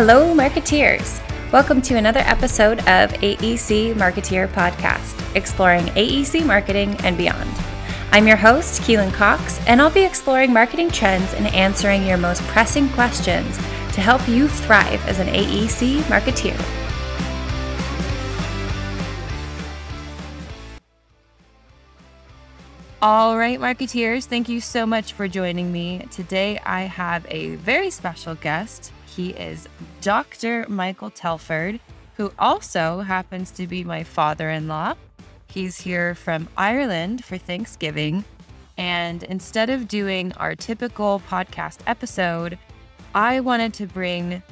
Hello, marketeers. Welcome to another episode of AEC Marketeer Podcast, exploring AEC marketing and beyond. I'm your host, Keelan Cox, and I'll be exploring marketing trends and answering your most pressing questions to help you thrive as an AEC marketeer. All right, marketeers, thank you so much for joining me. Today I have a very special guest. He is Dr. Michael Telford, who also happens to be my father in law. He's here from Ireland for Thanksgiving. And instead of doing our typical podcast episode, I wanted to bring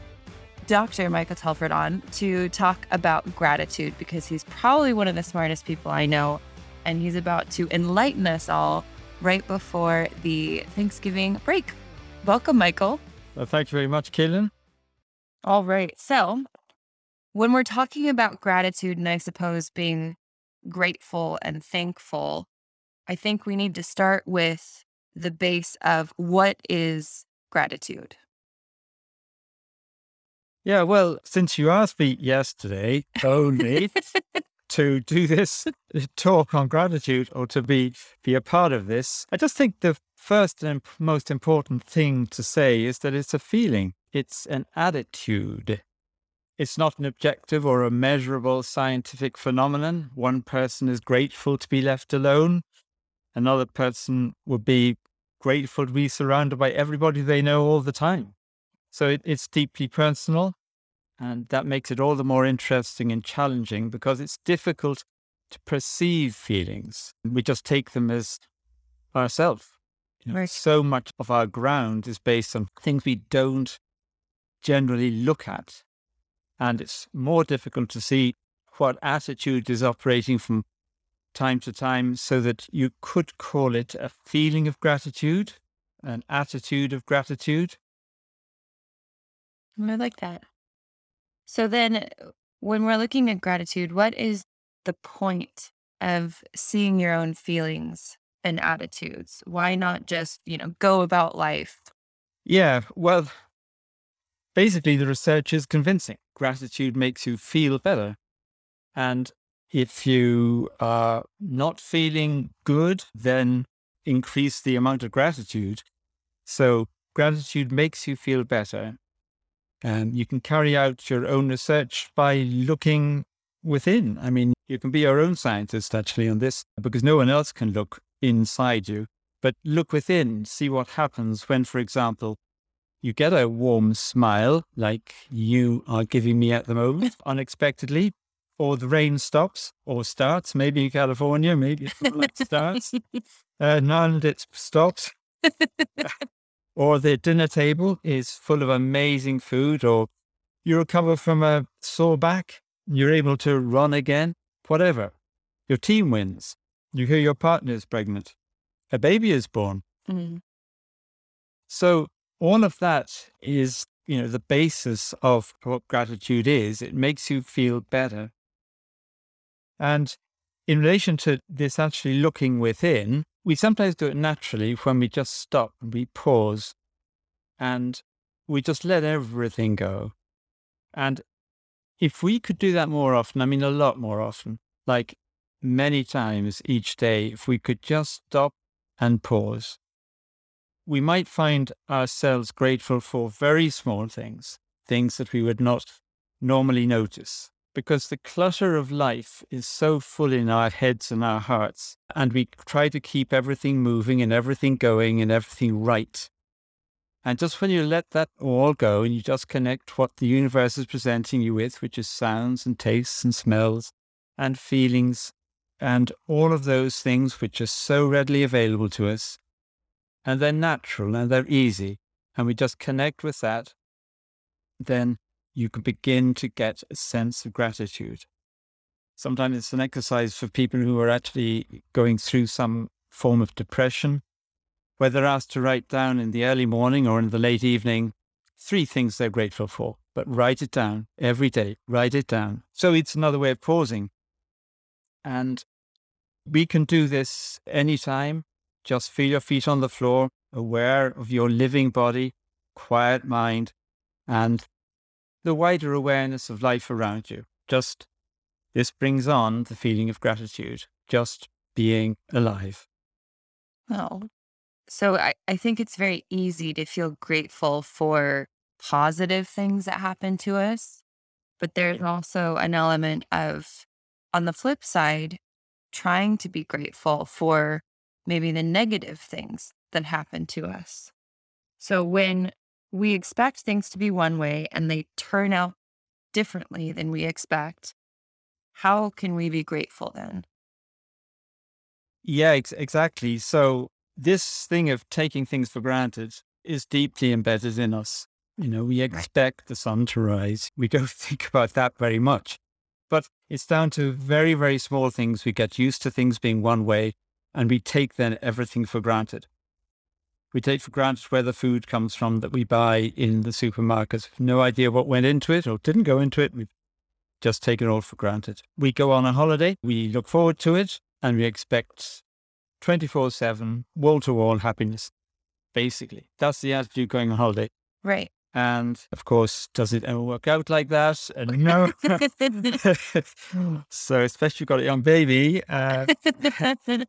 Dr. Michael Telford on to talk about gratitude because he's probably one of the smartest people I know and he's about to enlighten us all right before the Thanksgiving break. Welcome, Michael. Well, thank you very much, Keelan. All right. So, when we're talking about gratitude, and I suppose being grateful and thankful, I think we need to start with the base of what is gratitude. Yeah, well, since you asked me yesterday only, to do this talk on gratitude or to be be a part of this. I just think the first and most important thing to say is that it's a feeling. It's an attitude. It's not an objective or a measurable scientific phenomenon. One person is grateful to be left alone. Another person would be grateful to be surrounded by everybody they know all the time. So it, it's deeply personal and that makes it all the more interesting and challenging because it's difficult to perceive feelings. We just take them as ourselves. You know, right. So much of our ground is based on things we don't generally look at. And it's more difficult to see what attitude is operating from time to time so that you could call it a feeling of gratitude, an attitude of gratitude. I like that. So then, when we're looking at gratitude, what is the point of seeing your own feelings and attitudes? Why not just, you know, go about life? Yeah, well, basically, the research is convincing. Gratitude makes you feel better. And if you are not feeling good, then increase the amount of gratitude. So, gratitude makes you feel better. And you can carry out your own research by looking within. I mean, you can be your own scientist actually on this because no one else can look inside you. But look within, see what happens when, for example, you get a warm smile like you are giving me at the moment unexpectedly, or the rain stops or starts, maybe in California, maybe it starts, uh, none, it stops. or the dinner table is full of amazing food, or you recover from a sore back, you're able to run again, whatever. Your team wins. You hear your partner is pregnant. A baby is born. Mm-hmm. So all of that is, you know, the basis of what gratitude is. It makes you feel better. And in relation to this actually looking within, we sometimes do it naturally when we just stop and we pause and we just let everything go. And if we could do that more often, I mean, a lot more often, like many times each day, if we could just stop and pause, we might find ourselves grateful for very small things, things that we would not normally notice because the clutter of life is so full in our heads and our hearts, and we try to keep everything moving and everything going and everything right. And just when you let that all go and you just connect what the universe is presenting you with, which is sounds and tastes and smells and feelings and all of those things which are so readily available to us, and they're natural and they're easy, and we just connect with that, then you can begin to get a sense of gratitude. Sometimes it's an exercise for people who are actually going through some form of depression, where they're asked to write down in the early morning or in the late evening three things they're grateful for, but write it down every day, write it down. So it's another way of pausing. And we can do this anytime. Just feel your feet on the floor, aware of your living body, quiet mind, and the wider awareness of life around you. Just this brings on the feeling of gratitude, just being alive. Oh, so I, I think it's very easy to feel grateful for positive things that happen to us. But there's also an element of, on the flip side, trying to be grateful for maybe the negative things that happen to us. So when we expect things to be one way and they turn out differently than we expect, how can we be grateful then? Yeah, ex- exactly. So this thing of taking things for granted is deeply embedded in us. You know, we expect the sun to rise. We don't think about that very much. But it's down to very, very small things. We get used to things being one way and we take then everything for granted. We take for granted where the food comes from that we buy in the supermarkets. No idea what went into it or didn't go into it. We've just taken it all for granted. We go on a holiday, we look forward to it, and we expect 24 7, wall to wall happiness. Basically, that's the attitude going on holiday. Right. And of course, does it ever work out like that? Uh, no. so, especially if you've got a young baby, uh,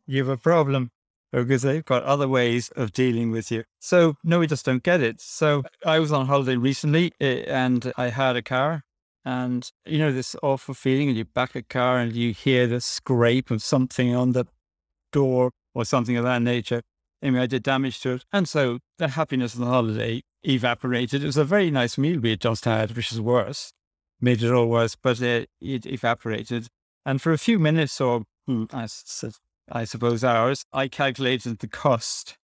you have a problem because they've got other ways of dealing with you. So, no, we just don't get it. So, I was on holiday recently eh, and I had a car. And you know, this awful feeling, and you back a car and you hear the scrape of something on the door or something of that nature. Anyway, I did damage to it. And so the happiness of the holiday evaporated. It was a very nice meal we had just had, which is worse, made it all worse, but it, it evaporated. And for a few minutes or hmm, I, I suppose hours, I calculated the cost.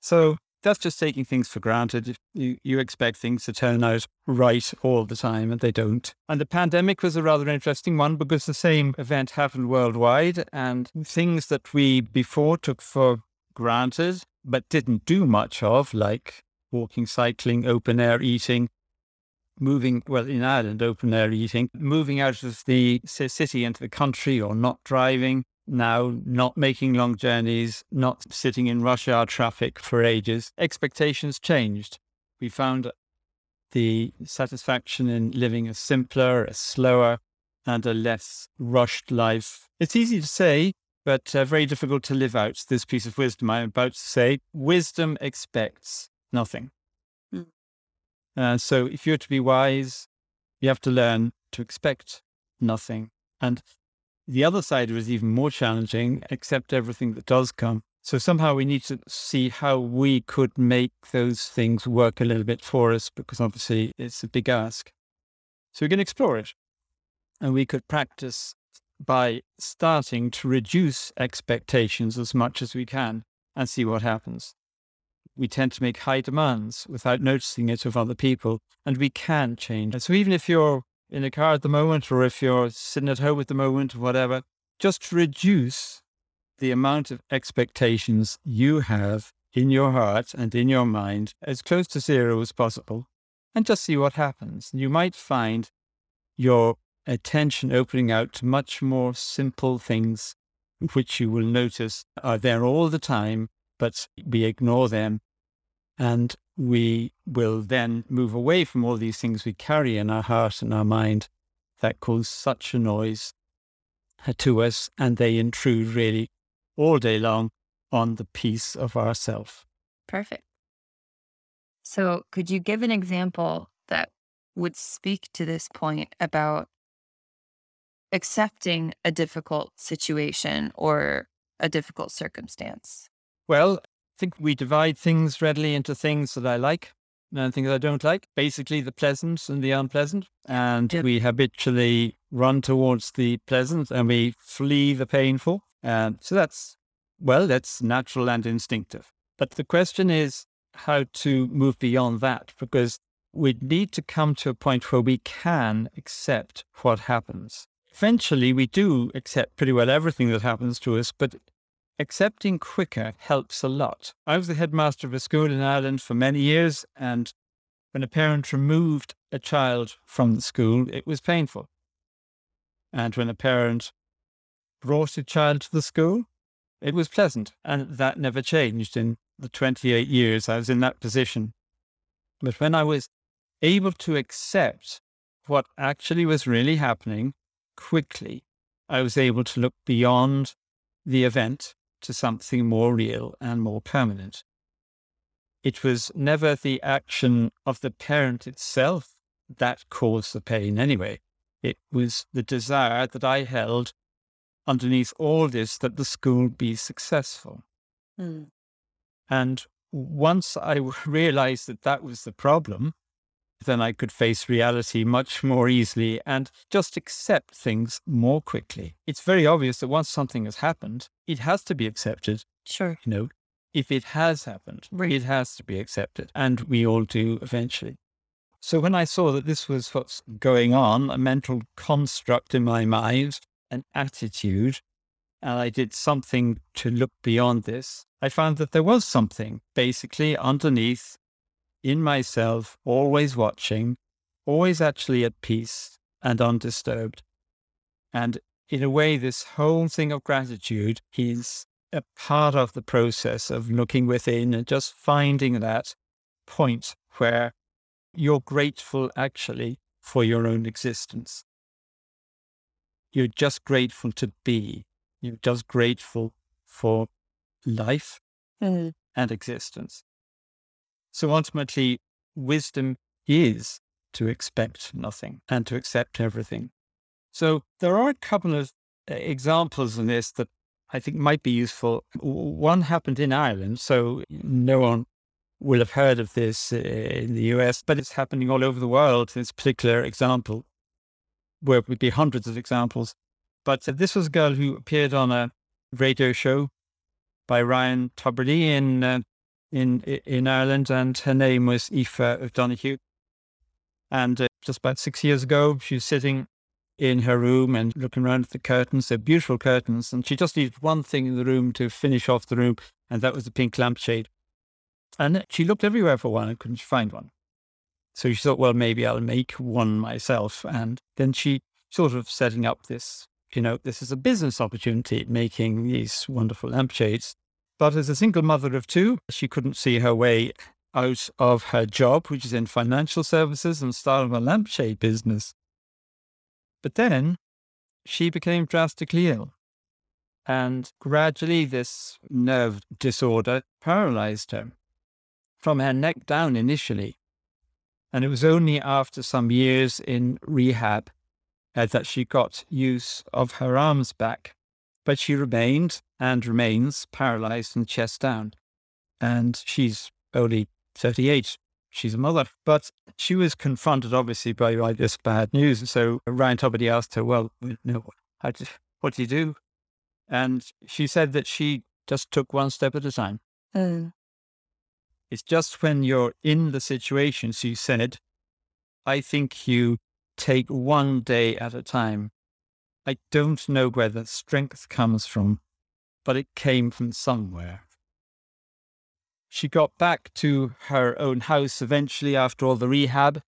So that's just taking things for granted. You, you expect things to turn out right all the time, and they don't. And the pandemic was a rather interesting one because the same event happened worldwide, and things that we before took for granted but didn't do much of, like walking, cycling, open air eating, moving, well, in Ireland, open air eating, moving out of the city into the country or not driving, now not making long journeys, not sitting in rush hour traffic for ages. Expectations changed. We found the satisfaction in living a simpler, a slower, and a less rushed life. It's easy to say, but uh, very difficult to live out this piece of wisdom I'm about to say. Wisdom expects nothing. Mm. Uh, so if you're to be wise, you have to learn to expect nothing. And the other side is even more challenging, accept everything that does come. So somehow we need to see how we could make those things work a little bit for us, because obviously it's a big ask. So we can explore it. And we could practice by starting to reduce expectations as much as we can and see what happens. We tend to make high demands without noticing it of other people, and we can change. So even if you're in a car at the moment, or if you're sitting at home at the moment, whatever, just reduce the amount of expectations you have in your heart and in your mind as close to zero as possible, and just see what happens. You might find your attention opening out to much more simple things, which you will notice are there all the time, but we ignore them. And we will then move away from all these things we carry in our heart and our mind that cause such a noise to us, and they intrude really all day long on the peace of ourself. Perfect. So, could you give an example that would speak to this point about accepting a difficult situation or a difficult circumstance? Well, think we divide things readily into things that I like and things I don't like. Basically, the pleasant and the unpleasant. And yep. we habitually run towards the pleasant and we flee the painful. And so that's, well, that's natural and instinctive. But the question is how to move beyond that because we need to come to a point where we can accept what happens. Eventually, we do accept pretty well everything that happens to us, but accepting quicker helps a lot. I was the headmaster of a school in Ireland for many years, and when a parent removed a child from the school, it was painful. And when a parent brought a child to the school, it was pleasant. And that never changed in the 28 years I was in that position. But when I was able to accept what actually was really happening quickly. I was able to look beyond the event to something more real and more permanent. It was never the action of the parent itself that caused the pain anyway. It was the desire that I held underneath all this that the school be successful. Mm. And once I realized that that was the problem, then I could face reality much more easily and just accept things more quickly. It's very obvious that once something has happened, it has to be accepted. Sure. You know, if it has happened, right. it has to be accepted. And we all do eventually. So when I saw that this was what's going on, a mental construct in my mind, an attitude, and I did something to look beyond this, I found that there was something basically underneath in myself, always watching, always actually at peace and undisturbed. And in a way, this whole thing of gratitude is a part of the process of looking within and just finding that point where you're grateful actually for your own existence. You're just grateful to be. You're just grateful for life mm-hmm. and existence. So ultimately, wisdom is to expect nothing and to accept everything. So there are a couple of uh, examples in this that I think might be useful. One happened in Ireland, so no one will have heard of this uh, in the US, but it's happening all over the world. This particular example, where would be hundreds of examples. But uh, this was a girl who appeared on a radio show by Ryan Tubridy in in in Ireland, and her name was Aoife O'Donoghue. And uh, just about six years ago, she was sitting in her room and looking around at the curtains. They're beautiful curtains, and she just needed one thing in the room to finish off the room, and that was the pink lampshade. And she looked everywhere for one and couldn't find one. So she thought, well, maybe I'll make one myself. And then she sort of setting up this, you know, this is a business opportunity, making these wonderful lampshades. But as a single mother of two, she couldn't see her way out of her job, which is in financial services, and started a lampshade business. But then she became drastically ill. And gradually, this nerve disorder paralyzed her from her neck down initially. And it was only after some years in rehab uh, that she got use of her arms back. But she remained and remains paralyzed and chest down. And she's only 38. She's a mother. But she was confronted, obviously, by, by this bad news. And so Ryan Tubridy asked her, Well, you know, how did, what do you do? And she said that she just took one step at a time. Mm. It's just when you're in the situation, she said, I think you take one day at a time. I don't know where the strength comes from, but it came from somewhere. She got back to her own house eventually after all the rehab,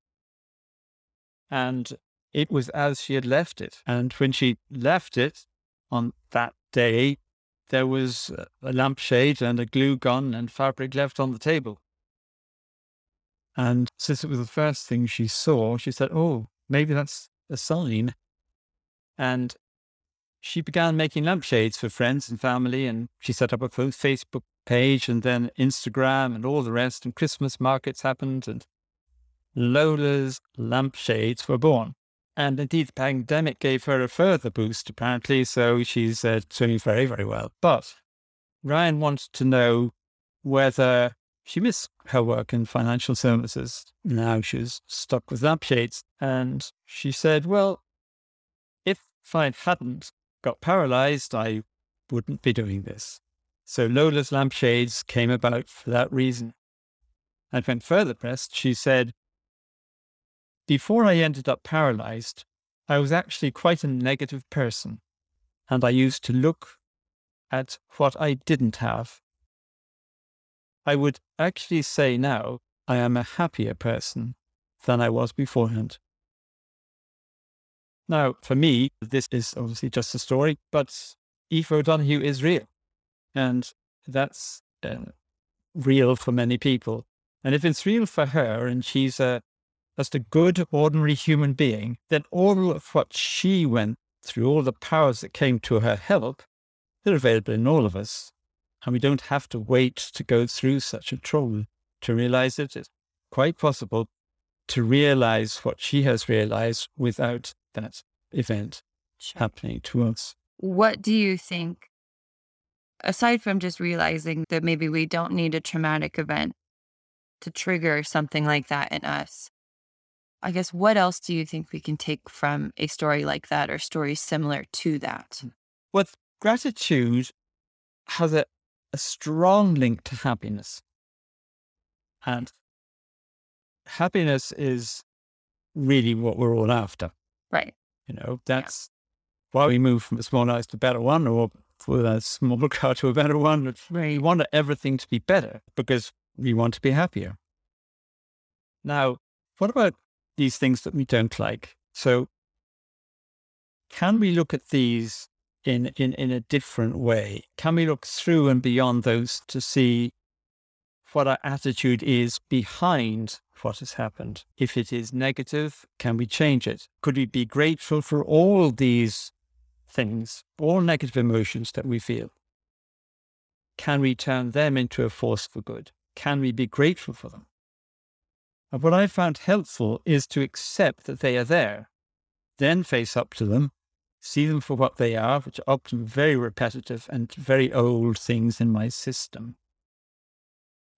and it was as she had left it. And when she left it on that day, there was a lampshade and a glue gun and fabric left on the table. And since it was the first thing she saw, she said, Oh, maybe that's a sign. And she began making lampshades for friends and family, and she set up a Facebook page and then Instagram and all the rest. And Christmas markets happened, and Lola's lampshades were born. And indeed, the pandemic gave her a further boost, apparently. So she's uh, doing very, very well. But Ryan wanted to know whether she missed her work in financial services. Now she was stuck with lampshades. And she said, Well, if I hadn't got paralyzed, I wouldn't be doing this. So Lola's lampshades came about for that reason. And when further pressed, she said, Before I ended up paralyzed, I was actually quite a negative person, and I used to look at what I didn't have. I would actually say now I am a happier person than I was beforehand. Now, for me, this is obviously just a story, but Aoife O'Donoghue is real. And that's uh, real for many people. And if it's real for her and she's a just a good, ordinary human being, then all of what she went through, all the powers that came to her help, they're available in all of us. And we don't have to wait to go through such a trauma to realize it. It's quite possible to realize what she has realized without that event sure. happening to us. What do you think, aside from just realizing that maybe we don't need a traumatic event to trigger something like that in us? I guess what else do you think we can take from a story like that or stories similar to that? Mm. Well, gratitude has a, a strong link to happiness. And happiness is really what we're all after. Right. You know, that's yeah. why we move from a small house to a better one or from a small car to a better one. We want everything to be better because we want to be happier. Now, what about these things that we don't like? So, can we look at these in, in, in a different way? Can we look through and beyond those to see what our attitude is behind what has happened. If it is negative, can we change it? Could we be grateful for all these things, all negative emotions that we feel? Can we turn them into a force for good? Can we be grateful for them? And what I found helpful is to accept that they are there, then face up to them, see them for what they are, which are often very repetitive and very old things in my system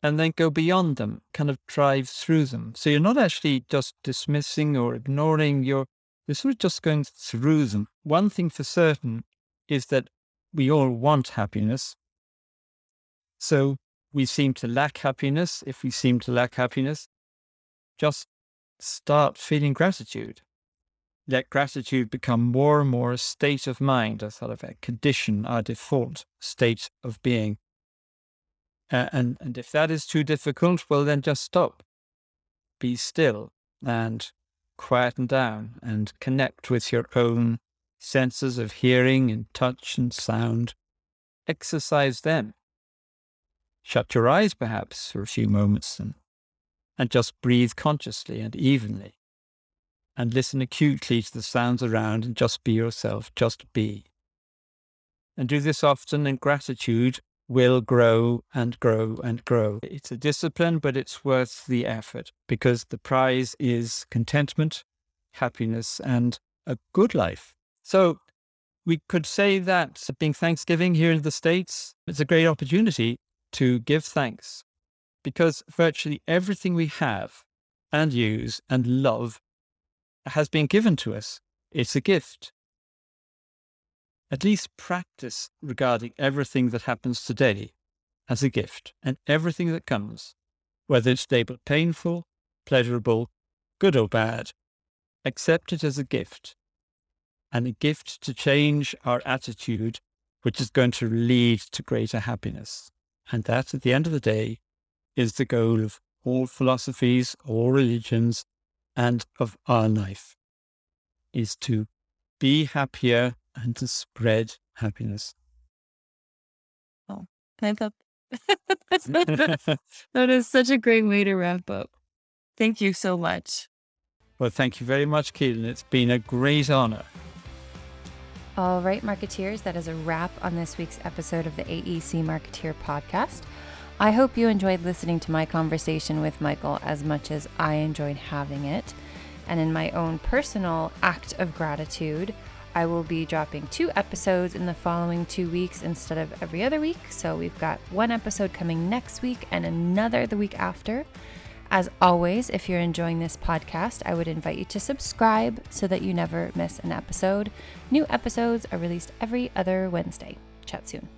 and then go beyond them, kind of drive through them. So you're not actually just dismissing or ignoring, you're, you're sort of just going through them. One thing for certain is that we all want happiness. So we seem to lack happiness. If we seem to lack happiness, just start feeling gratitude. Let gratitude become more and more a state of mind, a sort of a condition, our default state of being. Uh, and, and if that is too difficult, well, then just stop. Be still and quieten down and connect with your own senses of hearing and touch and sound. Exercise them. Shut your eyes, perhaps, for a few moments and, and just breathe consciously and evenly. And listen acutely to the sounds around and just be yourself, just be. And do this often, and gratitude will grow and grow and grow. It's a discipline, but it's worth the effort because the prize is contentment, happiness, and a good life. So we could say that being Thanksgiving here in the States, it's a great opportunity to give thanks because virtually everything we have and use and love has been given to us. It's a gift at least practice regarding everything that happens today as a gift and everything that comes, whether it's labeled painful, pleasurable, good or bad, accept it as a gift and a gift to change our attitude, which is going to lead to greater happiness. And that, at the end of the day, is the goal of all philosophies, all religions, and of our life, is to be happier and to spread happiness. Oh, I thought that is such a great way to wrap up. Thank you so much. Well, thank you very much, Keelan. It's been a great honor. All right, Marketeers, that is a wrap on this week's episode of the AEC Marketeer podcast. I hope you enjoyed listening to my conversation with Michael as much as I enjoyed having it. And in my own personal act of gratitude, I will be dropping two episodes in the following two weeks instead of every other week. So we've got one episode coming next week and another the week after. As always, if you're enjoying this podcast, I would invite you to subscribe so that you never miss an episode. New episodes are released every other Wednesday. Chat soon.